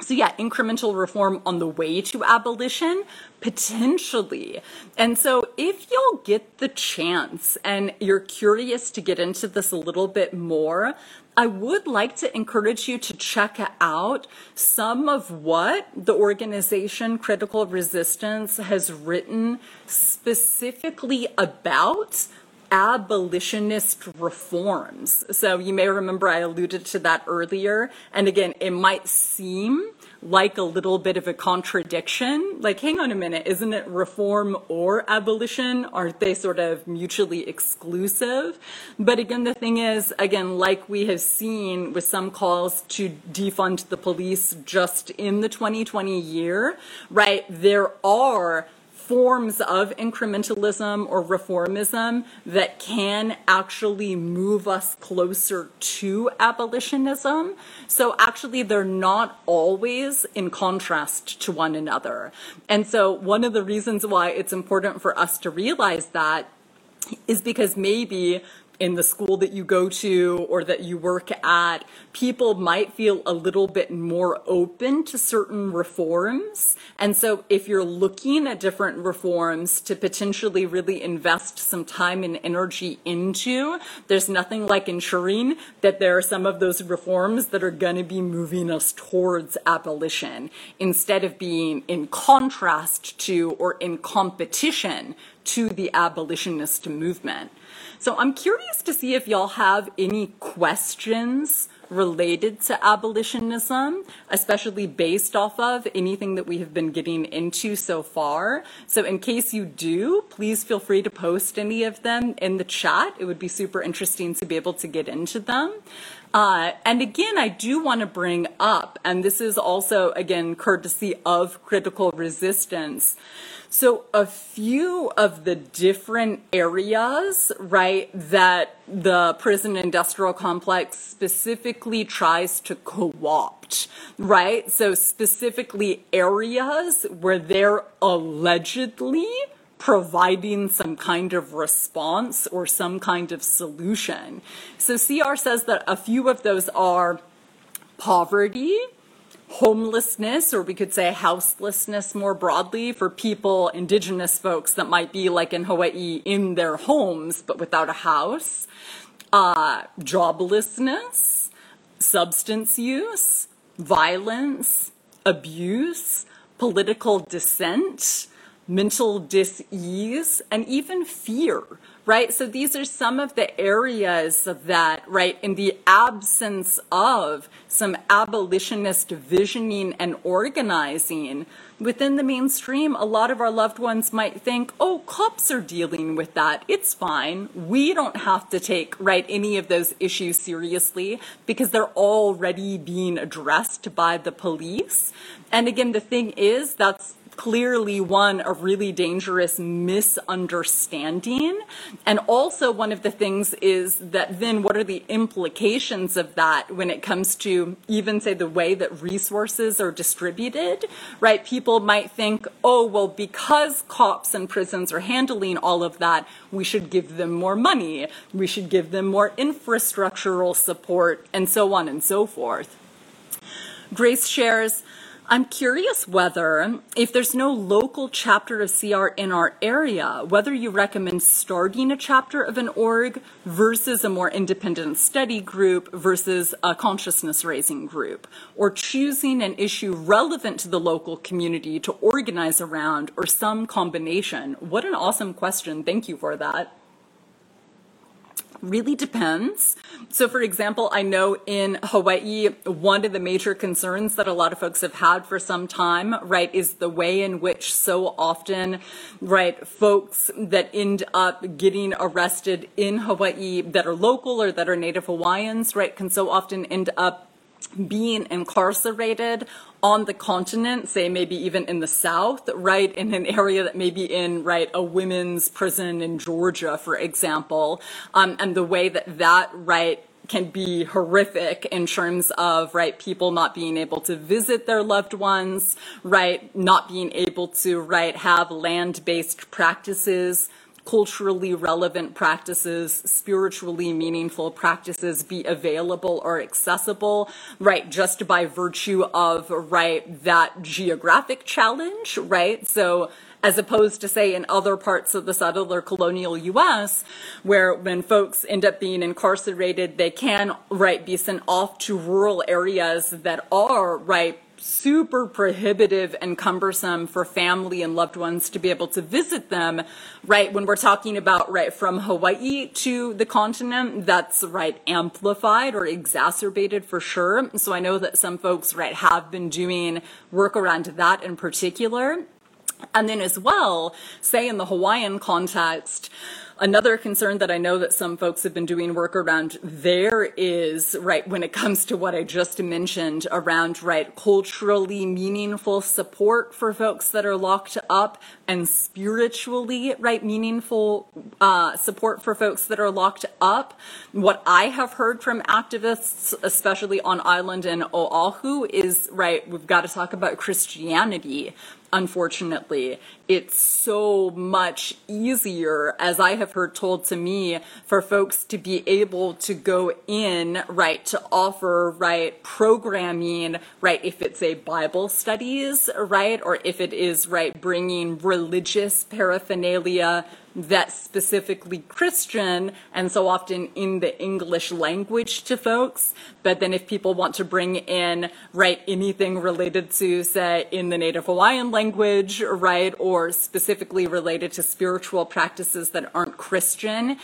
So, yeah, incremental reform on the way to abolition, potentially. And so, if you'll get the chance and you're curious to get into this a little bit more, I would like to encourage you to check out some of what the organization Critical Resistance has written specifically about abolitionist reforms. So you may remember I alluded to that earlier. And again, it might seem like a little bit of a contradiction. Like, hang on a minute, isn't it reform or abolition? Aren't they sort of mutually exclusive? But again, the thing is, again, like we have seen with some calls to defund the police just in the 2020 year, right? There are forms of incrementalism or reformism that can actually move us closer to abolitionism. So actually, they're not always in contrast to one another. And so, one of the reasons why it's important for us to realize that is because maybe in the school that you go to or that you work at, people might feel a little bit more open to certain reforms. And so if you're looking at different reforms to potentially really invest some time and energy into, there's nothing like ensuring that there are some of those reforms that are going to be moving us towards abolition instead of being in contrast to or in competition to the abolitionist movement. So I'm curious to see if y'all have any questions related to abolitionism, especially based off of anything that we have been getting into so far. So, in case you do, please feel free to post any of them in the chat. It would be super interesting to be able to get into them. Uh, and again, I do want to bring up, and this is also, again, courtesy of critical resistance. So, a few of the different areas, right, that the prison industrial complex specifically tries to co opt, right? So, specifically areas where they're allegedly providing some kind of response or some kind of solution. So CR says that a few of those are poverty, homelessness, or we could say houselessness more broadly for people, indigenous folks that might be like in Hawaii in their homes but without a house, uh, joblessness, substance use, violence, abuse, political dissent mental dis-ease, and even fear, right? So these are some of the areas of that, right, in the absence of some abolitionist visioning and organizing within the mainstream, a lot of our loved ones might think, oh, cops are dealing with that. It's fine. We don't have to take, right, any of those issues seriously because they're already being addressed by the police. And again, the thing is, that's clearly one a really dangerous misunderstanding. And also one of the things is that then what are the implications of that when it comes to even say the way that resources are distributed right? People might think oh well because cops and prisons are handling all of that we should give them more money. We should give them more infrastructural support and so on and so forth. Grace shares I'm curious whether, if there's no local chapter of CR in our area, whether you recommend starting a chapter of an org versus a more independent study group versus a consciousness raising group, or choosing an issue relevant to the local community to organize around, or some combination. What an awesome question. Thank you for that really depends. So, for example, I know in Hawaii, one of the major concerns that a lot of folks have had for some time, right, is the way in which so often, right, folks that end up getting arrested in Hawaii that are local or that are Native Hawaiians, right, can so often end up being incarcerated on the continent, say maybe even in the South, right, in an area that may be in, right, a women's prison in Georgia, for example, um, and the way that that, right, can be horrific in terms of right people not being able to visit their loved ones right not being able to right have land-based practices culturally relevant practices, spiritually meaningful practices be available or accessible, right, just by virtue of, right, that geographic challenge, right? So, as opposed to say in other parts of the settler colonial US, where when folks end up being incarcerated, they can, right, be sent off to rural areas that are, right, super prohibitive and cumbersome for family and loved ones to be able to visit them, right? When we're talking about, right, from Hawaii to the continent, that's, right, amplified or exacerbated for sure. So I know that some folks, right, have been doing work around that in particular. And then as well, say in the Hawaiian context, Another concern that I know that some folks have been doing work around there is, right, when it comes to what I just mentioned around, right, culturally meaningful support for folks that are locked up and spiritually, right, meaningful uh, support for folks that are locked up. What I have heard from activists, especially on island and Oahu, is, right, we've got to talk about Christianity unfortunately. It's so much easier, as I have heard told to me, for folks to be able to go in, right, to offer, right, programming, right, if it's a Bible studies, right, or if it is, right, bringing religious paraphernalia that's specifically Christian and so often in the English language to folks. But then if people want to bring in, right, anything related to, say, in the Native Hawaiian language, right, or specifically related to spiritual practices that aren't Christian,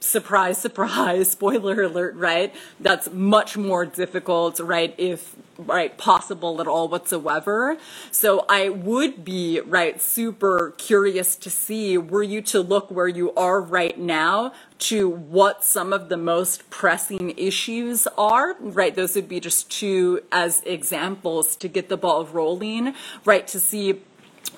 surprise, surprise, [LAUGHS] spoiler alert, right? That's much more difficult, right? If, right, possible at all whatsoever. So I would be, right, super curious to see, were you to look where you are right now to what some of the most pressing issues are, right? Those would be just two as examples to get the ball rolling, right? To see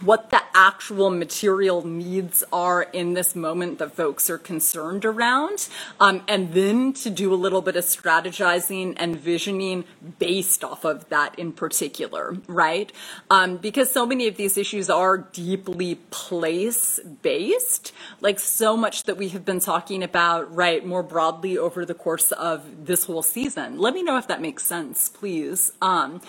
what the actual material needs are in this moment that folks are concerned around, um, and then to do a little bit of strategizing and visioning based off of that in particular, right? Um, because so many of these issues are deeply place based, like so much that we have been talking about, right, more broadly over the course of this whole season. Let me know if that makes sense, please. Um,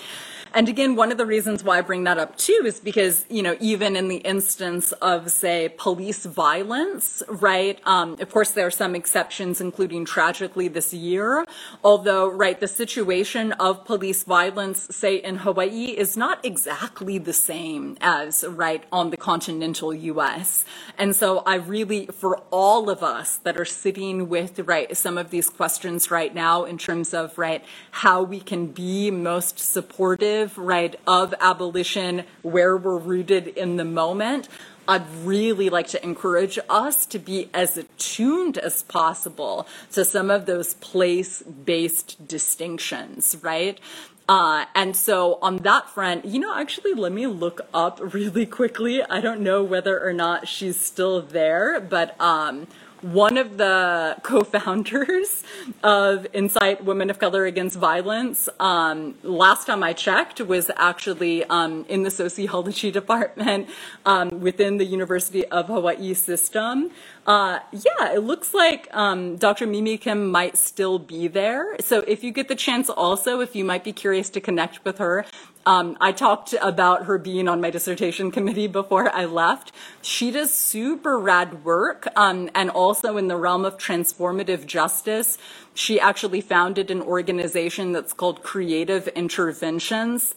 and again, one of the reasons why I bring that up too is because, you know, even in the instance of, say, police violence, right? Um, of course, there are some exceptions, including tragically this year. Although, right, the situation of police violence, say, in Hawaii is not exactly the same as, right, on the continental U.S. And so I really, for all of us that are sitting with, right, some of these questions right now in terms of, right, how we can be most supportive right, of abolition where we're rooted in the moment. I'd really like to encourage us to be as attuned as possible to some of those place based distinctions, right? Uh, and so on that front, you know, actually, let me look up really quickly. I don't know whether or not she's still there, but um, one of the [LAUGHS] co-founders of Incite Women of Color Against Violence, um, last time I checked, was actually um, in the sociology [LAUGHS] department um, within the University of Hawaii system. Uh, yeah, it looks like um, Dr. Mimi Kim might still be there. So if you get the chance also, if you might be curious to connect with her, um, I talked about her being on my dissertation committee before I left. She does super rad work, um, and also in the realm of transformative justice. She actually founded an organization that's called Creative Interventions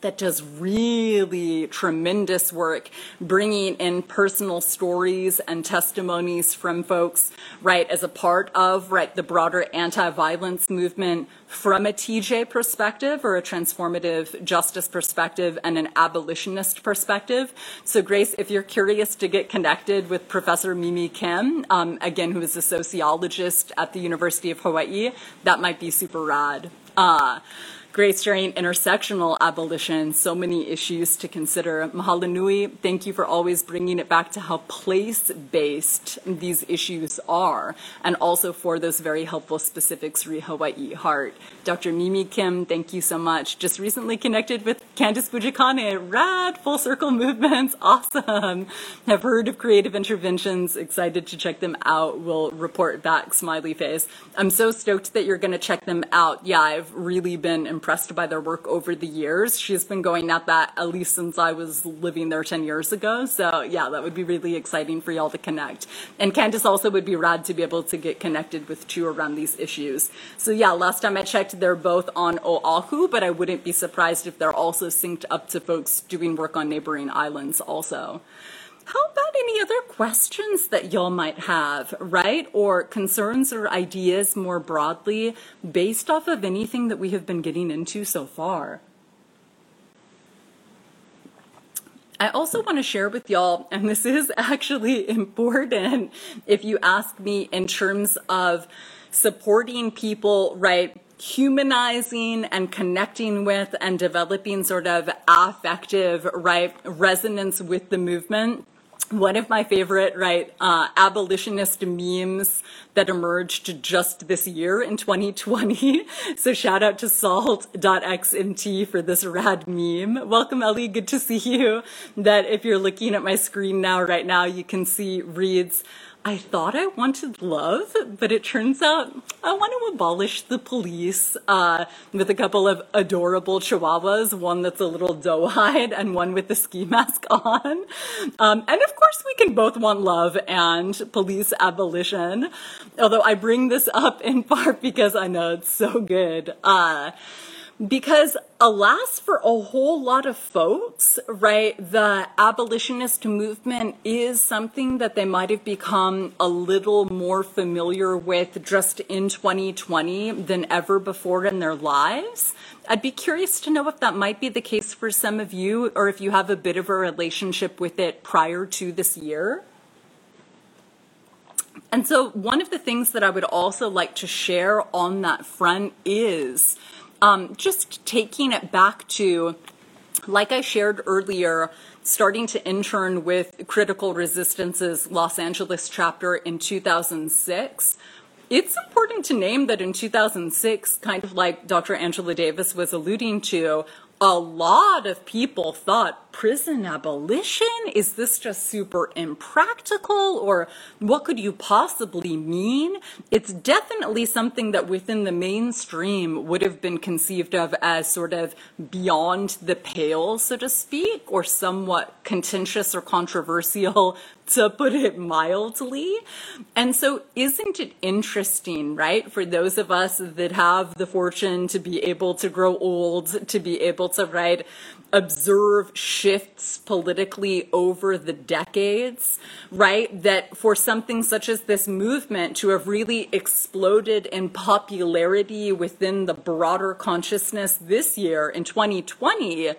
that does really tremendous work bringing in personal stories and testimonies from folks right as a part of right the broader anti-violence movement from a TJ perspective or a transformative justice perspective and an abolitionist perspective. So Grace, if you're curious to get connected with Professor Mimi Kim, um, again, who is a sociologist at the University of Hawaii, that might be super rad. Uh, Grace during intersectional abolition, so many issues to consider. Mahalo nui, thank you for always bringing it back to how place-based these issues are, and also for those very helpful specifics re Hawaii Heart. Dr. Mimi Kim, thank you so much. Just recently connected with Candace Fujikane, rad full circle movements, [LAUGHS] awesome. Have heard of creative interventions, excited to check them out. We'll report back, smiley face. I'm so stoked that you're gonna check them out. Yeah, I've really been impressed by their work over the years. She's been going at that at least since I was living there 10 years ago. So yeah, that would be really exciting for y'all to connect. And Candace also would be rad to be able to get connected with Chu around these issues. So yeah, last time I checked, they're both on Oahu, but I wouldn't be surprised if they're also synced up to folks doing work on neighboring islands also. How about any other questions that y'all might have, right? Or concerns or ideas more broadly based off of anything that we have been getting into so far? I also want to share with y'all, and this is [LAUGHS] actually important if you ask me in terms of supporting people, right? Humanizing and connecting with and developing sort of affective right resonance with the movement one of my favorite, right, uh, abolitionist memes that emerged just this year in 2020. [LAUGHS] So shout out to salt.xmt for this rad meme. Welcome, Ellie. Good to see you. That if you're looking at my screen now, right now, you can see reads, I thought I wanted love, but it turns out I want to abolish the police uh, with a couple of adorable chihuahuas, one that's a little doe-eyed and one with the ski mask [LAUGHS] on. Um, and of course, we can both want love and police abolition. Although I bring this up in [LAUGHS] part because I know it's so good. Uh, because alas for a whole lot of folks right the abolitionist movement is something that they might have become a little more familiar with just in 2020 than ever before in their lives. I'd be curious to know if that might be the case for some of you or if you have a bit of a relationship with it prior to this year. And so one of the things that i would also like to share on that front is um, just taking it back to, like I shared earlier, starting to intern with Critical Resistance's Los Angeles chapter in 2006. It's important to name that in 2006, kind of like Dr. Angela Davis was alluding to, a lot of people thought prison abolition? Is this just super impractical? Or what could you possibly mean? It's definitely something that within the mainstream would have been conceived of as sort of beyond the pale, so to speak, or somewhat contentious or controversial [LAUGHS] to put it mildly. And so, isn't it interesting, right, for those of us that have the fortune to be able to grow old, to be able to, right, observe shifts politically over the decades, right? That for something such as this movement to have really exploded in popularity within the broader consciousness this year in 2020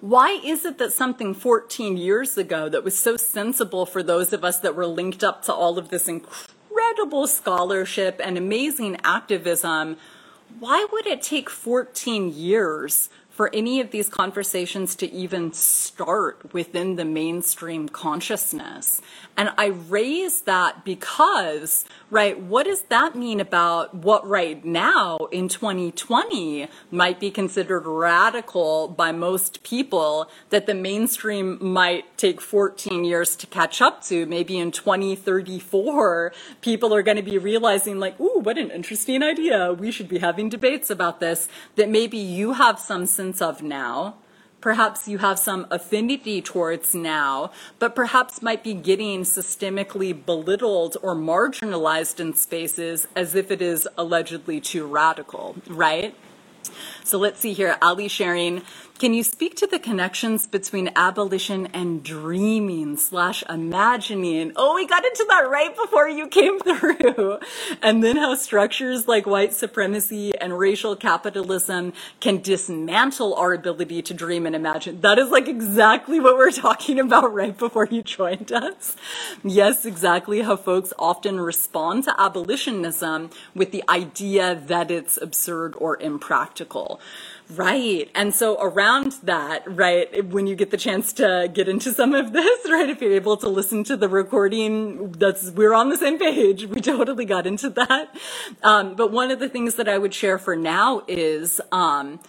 Why is it that something 14 years ago that was so sensible for those of us that were linked up to all of this incredible scholarship and amazing activism, why would it take 14 years for any of these conversations to even start within the mainstream consciousness. And I raise that because, right, what does that mean about what right now in 2020 might be considered radical by most people that the mainstream might take 14 years to catch up to? Maybe in 2034, people are going to be realizing, like, ooh, what an interesting idea. We should be having debates about this. That maybe you have some sense of now. Perhaps you have some affinity towards now, but perhaps might be getting systemically belittled or marginalized in spaces as if it is allegedly too radical, right? So let's see here. Ali sharing can you speak to the connections between abolition and dreaming slash imagining? Oh, we got into that right before you came [LAUGHS] through. And then how structures like white supremacy and racial capitalism can dismantle our ability to dream and imagine. That is like exactly what we're talking about right before you joined us. Yes, exactly how folks often respond to abolitionism with the idea that it's absurd or impractical. Right. And so around that, right, when you get the chance to get into some of this, [LAUGHS] right, if you're able to listen to the recording, that's, we're on the same page. [LAUGHS] We totally got into that. Um, but one of the things that I would share for now is, um,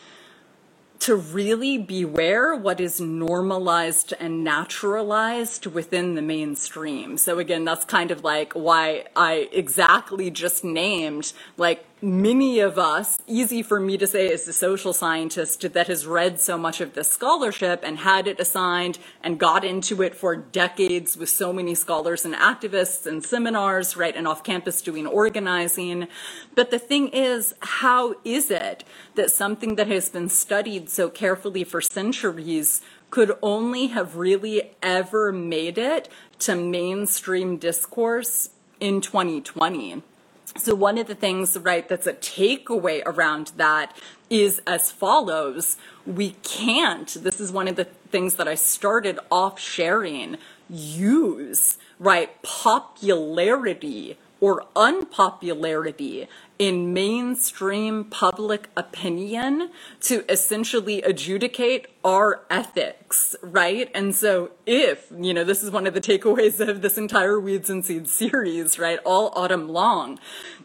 to really beware what is normalized and naturalized within the mainstream. So again, that's kind of like why I exactly just named like many of us, easy for me to say as a social scientist that has read so much of this scholarship and had it assigned and got into it for decades with so many scholars and activists and seminars, right, and off campus doing organizing. But the thing is, how is it that something that has been studied so carefully for centuries could only have really ever made it to mainstream discourse in 2020? So one of the things, right, that's a takeaway around that is as follows. We can't, this is one of the things that I started off sharing, use, right, popularity or unpopularity in mainstream public opinion to essentially adjudicate our ethics, right? And so if, you know, this is one of the takeaways of this entire Weeds and Seeds series, right, all autumn long,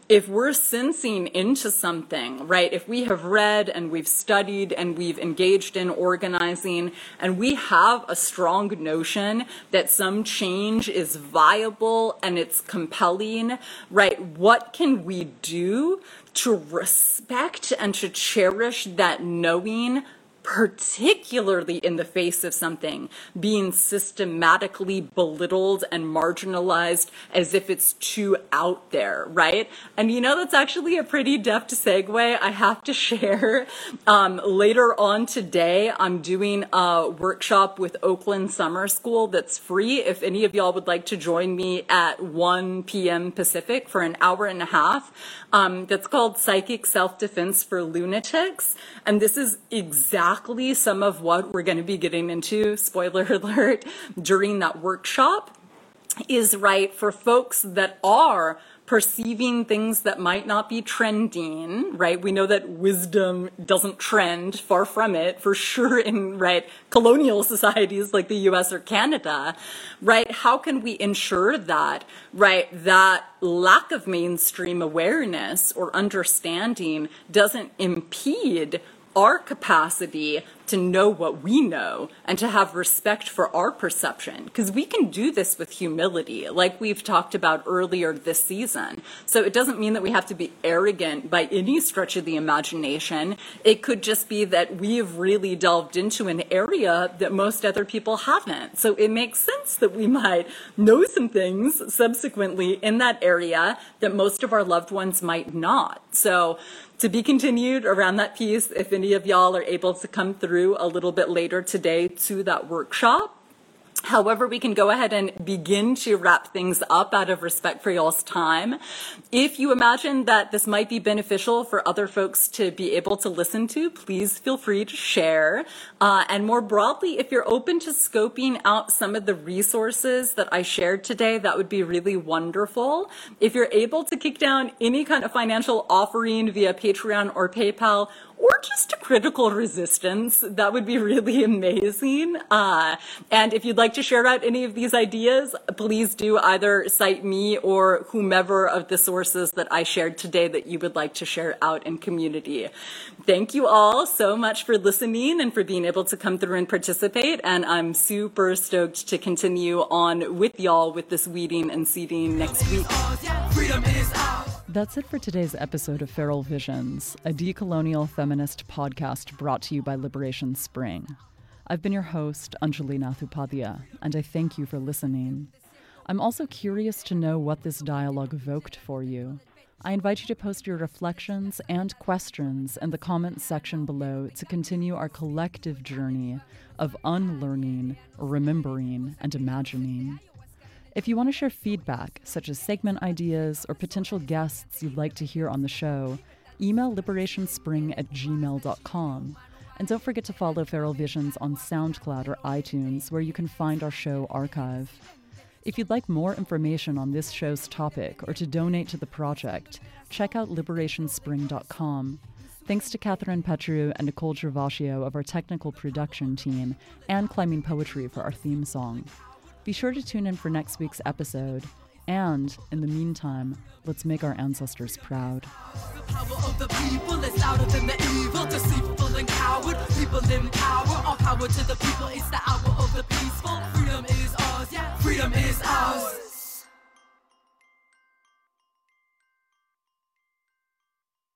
if we're sensing into something, right, if we have read and we've studied and we've engaged in organizing and we have a strong notion that some change is viable and it's compelling, right, what can we do to respect and to cherish that knowing particularly in the face of something being systematically belittled and marginalized as if it's too out there, right? And you know, that's actually a pretty deft segue I have to [LAUGHS] share. Um, later on today, I'm doing a workshop with Oakland Summer School that's free. If any of y'all would like to join me at 1 p.m. Pacific for an hour and a half, um, that's called Psychic Self Defense for Lunatics. And this is exactly some of what we're going to be getting into, spoiler [LAUGHS] alert, during that workshop is right for folks that are perceiving things that might not be trending, right? We know that wisdom doesn't trend, far from it, for sure in, right, colonial [LAUGHS] societies like the US or Canada, right? How can we ensure that, right, that lack of mainstream awareness or understanding doesn't impede our capacity to know what we know and to have respect for our perception. Because we can do this with humility like we've talked about earlier this season. So it doesn't mean that we have to be arrogant by any stretch of the imagination. It could just be that we've really delved into an area that most other people haven't. So it makes sense that we might know some things subsequently in that area that most of our loved ones might not. So to be continued around that piece if any of y'all are able to come through a little bit later today to that workshop However, we can go ahead and begin to wrap things up out of respect for y'all's time. If you imagine that this might be beneficial for other folks to be able to listen to, please feel free to share. Uh, and more broadly, if you're open to scoping out some of the resources that I shared today, that would be really wonderful. If you're able to kick down any kind of financial offering via Patreon or PayPal, or just a critical resistance. That would be really [LAUGHS] amazing. Uh, and if you'd like to share out any of these ideas, please do either cite me or whomever of the sources that I shared today that you would like to share out in community. Thank you all so much for listening and for being able to come through and participate. And I'm super stoked to continue on with y'all with this weeding and seeding next week. That's it for today's episode of Feral Visions, a decolonial feminist podcast brought to you by Liberation Spring. I've been your host, Anjali Nath Upadhyaya, and I thank you for listening. I'm also curious to know what this dialogue evoked for you. I invite you to post your reflections and questions in the comments section below to continue our collective journey of unlearning, remembering, and imagining. If you want to share feedback, such as segment ideas or potential guests you'd like to hear on the show, email liberationspring at gmail.com. And don't forget to follow Feral Visions on SoundCloud or iTunes, where you can find our show archive. If you'd like more information on this show's topic or to donate to the project, check out liberationspring.com. Thanks to Catherine Petru and Nicole Gervasio of our technical production team and Climbing PoeTree for our theme song. Be sure to tune in for next week's episode. And in the meantime, let's make our ancestors proud. The power of the people is louder than the evil, deceitful and coward. People in power, all power to the people. It's the hour of the peaceful. Freedom is ours, yeah. Freedom is ours.